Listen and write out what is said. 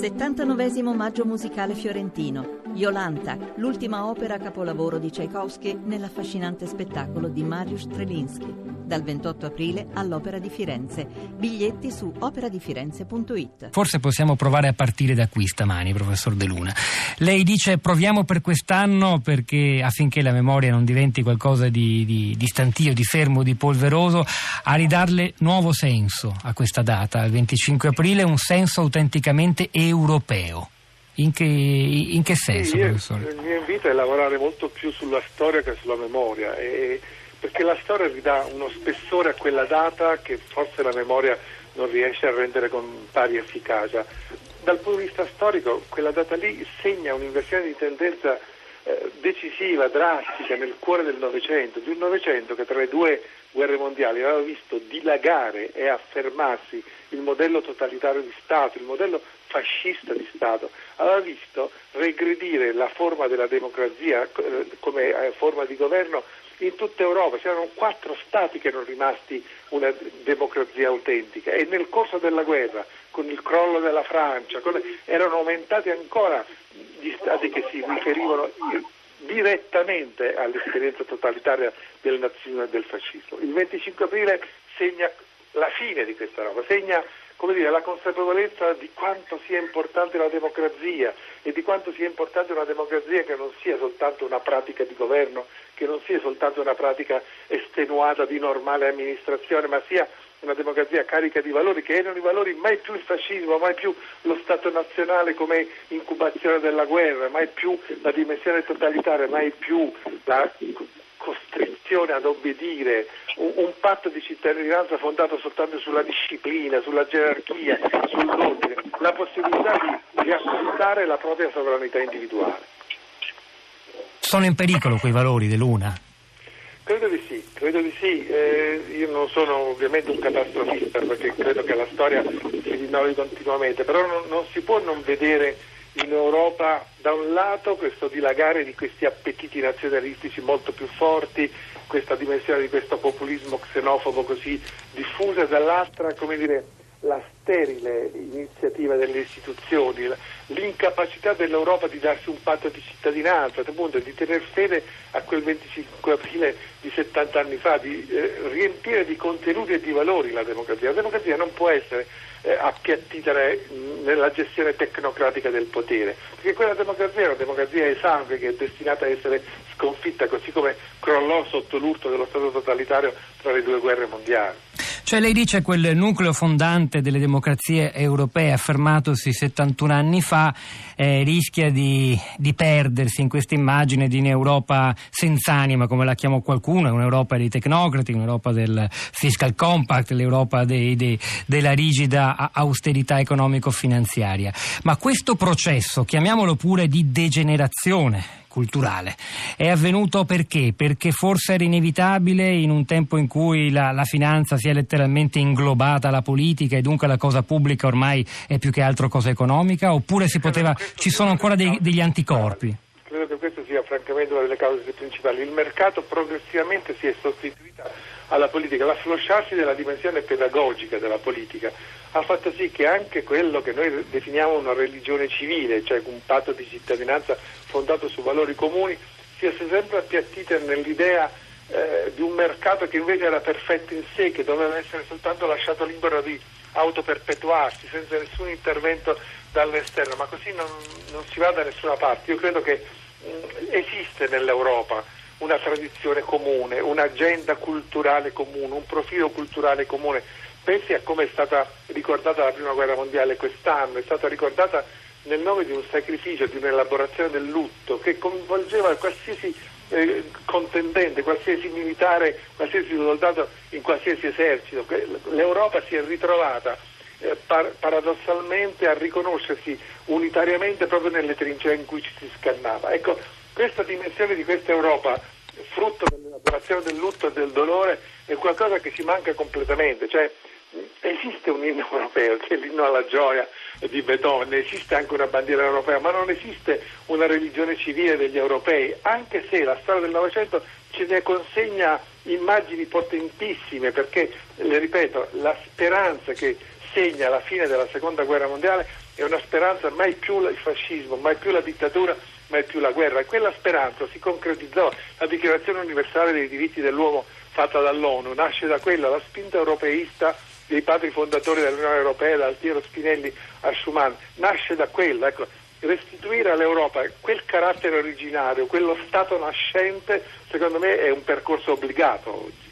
79 maggio musicale fiorentino. Iolanta, l'ultima opera capolavoro di Tchaikovsky nell'affascinante spettacolo di Mariusz Strelinski. Dal 28 aprile all'Opera di Firenze. Biglietti su operadifirenze.it. Forse possiamo provare a partire da qui stamani, professor De Luna. Lei dice proviamo per quest'anno perché affinché la memoria non diventi qualcosa di, di, di stantio, di fermo, di polveroso, a ridarle nuovo senso a questa data, il 25 aprile, un senso autenticamente europeo. In che, in che senso, sì, io, professore? Il mio invito è lavorare molto più sulla storia che sulla memoria, e, perché la storia ridà uno spessore a quella data che forse la memoria non riesce a rendere con pari efficacia. Dal punto di vista storico, quella data lì segna un'inversione di tendenza eh, decisiva, drastica nel cuore del Novecento, di un Novecento che tra le due guerre mondiali aveva visto dilagare e affermarsi il modello totalitario di Stato, il modello fascista di Stato, aveva visto regredire la forma della democrazia eh, come eh, forma di governo in tutta Europa. C'erano quattro Stati che erano rimasti una democrazia autentica e nel corso della guerra, con il crollo della Francia, erano aumentati ancora gli Stati che si riferivano direttamente all'esperienza totalitaria del nazismo e del fascismo. Il 25 aprile segna la fine di questa roba, segna come dire, la consapevolezza di quanto sia importante la democrazia e di quanto sia importante una democrazia che non sia soltanto una pratica di governo, che non sia soltanto una pratica estenuata di normale amministrazione, ma sia una democrazia carica di valori che erano i valori mai più il fascismo, mai più lo Stato nazionale come incubazione della guerra, mai più la dimensione totalitaria, mai più la costrizione ad obbedire, un, un, patto di cittadinanza fondato soltanto sulla disciplina, sulla gerarchia, sull'ordine, la possibilità di riacquistare la propria sovranità individuale. Sono in pericolo quei valori dell'UNA? Credo di sì, credo di sì. Eh, io non sono ovviamente un catastrofista perché credo che la storia si rinnovi continuamente, però non, non si può non vedere in Europa da un lato questo dilagare di questi appetiti nazionalistici molto più forti, questa dimensione di questo populismo xenofobo così diffusa, dall'altra come dire la sterile iniziativa delle istituzioni, l'incapacità dell'Europa di darsi un patto di cittadinanza, di tener fede a quel 25 aprile di 70 anni fa, di eh, riempire di contenuti e di valori la democrazia. La democrazia non può essere eh, appiattita nella gestione tecnocratica del potere, perché quella democrazia è una democrazia esangue che è destinata a essere sconfitta, così come crollò sotto l'urto dello Stato totalitario tra le due guerre mondiali. Cioè lei dice quel nucleo fondante delle democrazie europee affermatosi 71 anni fa eh, rischia di, di, perdersi in questa immagine di un'Europa senza anima, come la chiamò qualcuno, un'Europa dei tecnocrati, un'Europa del fiscal compact, l'Europa dei, dei, della rigida austerità economico-finanziaria. Ma questo processo, chiamiamolo pure di degenerazione, culturale. È avvenuto perché? Perché forse era inevitabile in un tempo in cui la, la finanza si è letteralmente inglobata alla politica e dunque la cosa pubblica ormai è più che altro cosa economica? Oppure si poteva, ci sono ancora dei, degli anticorpi? Credo che questa sia francamente una delle cause principali. Il mercato progressivamente si è sostituito alla politica, l'afflosciarsi della dimensione pedagogica della politica ha fatto sì che anche quello che noi definiamo una religione civile, cioè un patto di cittadinanza fondato su valori comuni, sia sempre appiattita nell'idea eh, di un mercato che invece era perfetto in sé, che doveva essere soltanto lasciato libero di autoperpetuarsi senza nessun intervento dall'esterno, ma così non, non si va da nessuna parte. Io credo che mh, esiste nell'Europa una tradizione comune, un'agenda culturale comune, un profilo culturale comune. Pensi a come è stata ricordata la prima guerra mondiale quest'anno, è stata ricordata nel nome di un sacrificio, di un'elaborazione del lutto che coinvolgeva qualsiasi eh, contendente, qualsiasi militare, qualsiasi soldato in qualsiasi esercito. L'Europa si è ritrovata eh, par- paradossalmente a riconoscersi unitariamente proprio nelle trincee in cui ci si scannava. Ecco, questa dimensione di questa Europa, frutto dell'elaborazione del lutto e del dolore, è qualcosa che ci manca completamente. Cioè, esiste un inno europeo che è l'inno alla gioia di Beethoven, esiste anche una bandiera europea, ma non esiste una religione civile degli europei, anche se la storia del Novecento ce ne consegna immagini potentissime, perché, le ripeto, la speranza che segna la fine della seconda guerra mondiale è una speranza mai più il fascismo, mai più la dittatura, mai più la guerra. Quella speranza si concretizzò, la dichiarazione universale dei diritti dell'uomo fatta dall'ONU, nasce da quella, la spinta europeista dei padri fondatori dell'Unione Europea, da Altiero Spinelli a Schumann, nasce da quella. Ecco, restituire all'Europa quel carattere originario, quello stato nascente, secondo me è un percorso obbligato oggi.